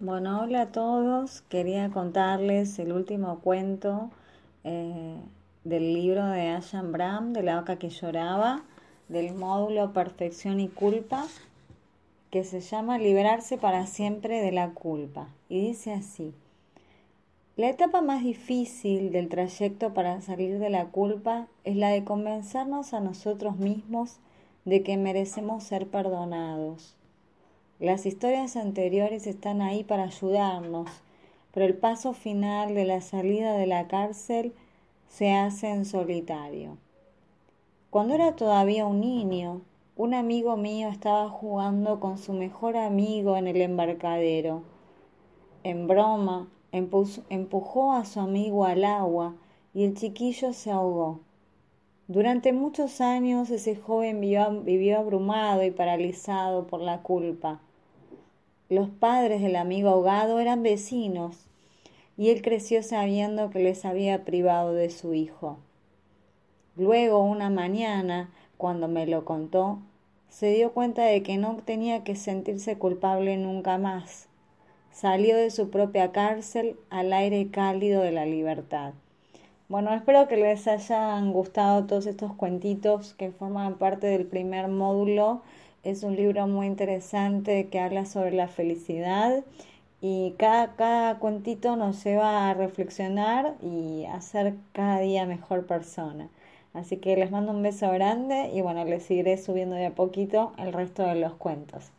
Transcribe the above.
Bueno, hola a todos. Quería contarles el último cuento eh, del libro de Ashan Bram, de la vaca que lloraba, del módulo Perfección y Culpa, que se llama Liberarse para siempre de la culpa. Y dice así, la etapa más difícil del trayecto para salir de la culpa es la de convencernos a nosotros mismos de que merecemos ser perdonados. Las historias anteriores están ahí para ayudarnos, pero el paso final de la salida de la cárcel se hace en solitario. Cuando era todavía un niño, un amigo mío estaba jugando con su mejor amigo en el embarcadero. En broma, empujó a su amigo al agua y el chiquillo se ahogó. Durante muchos años ese joven vivió, abrumado y paralizado por la culpa. Los padres del amigo ahogado eran vecinos y él creció sabiendo que les había privado de su hijo. Luego, una mañana, cuando me lo contó, se dio cuenta de que no tenía que sentirse culpable nunca más. Salió de su propia cárcel al aire cálido de la libertad. Bueno, espero que les hayan gustado todos estos cuentitos que forman parte del primer módulo. Es un libro muy interesante que habla sobre la felicidad y cada, cada cuentito nos lleva a reflexionar y a ser cada día mejor persona. Así que les mando un beso grande y bueno, les seguiré subiendo de a poquito el resto de los cuentos.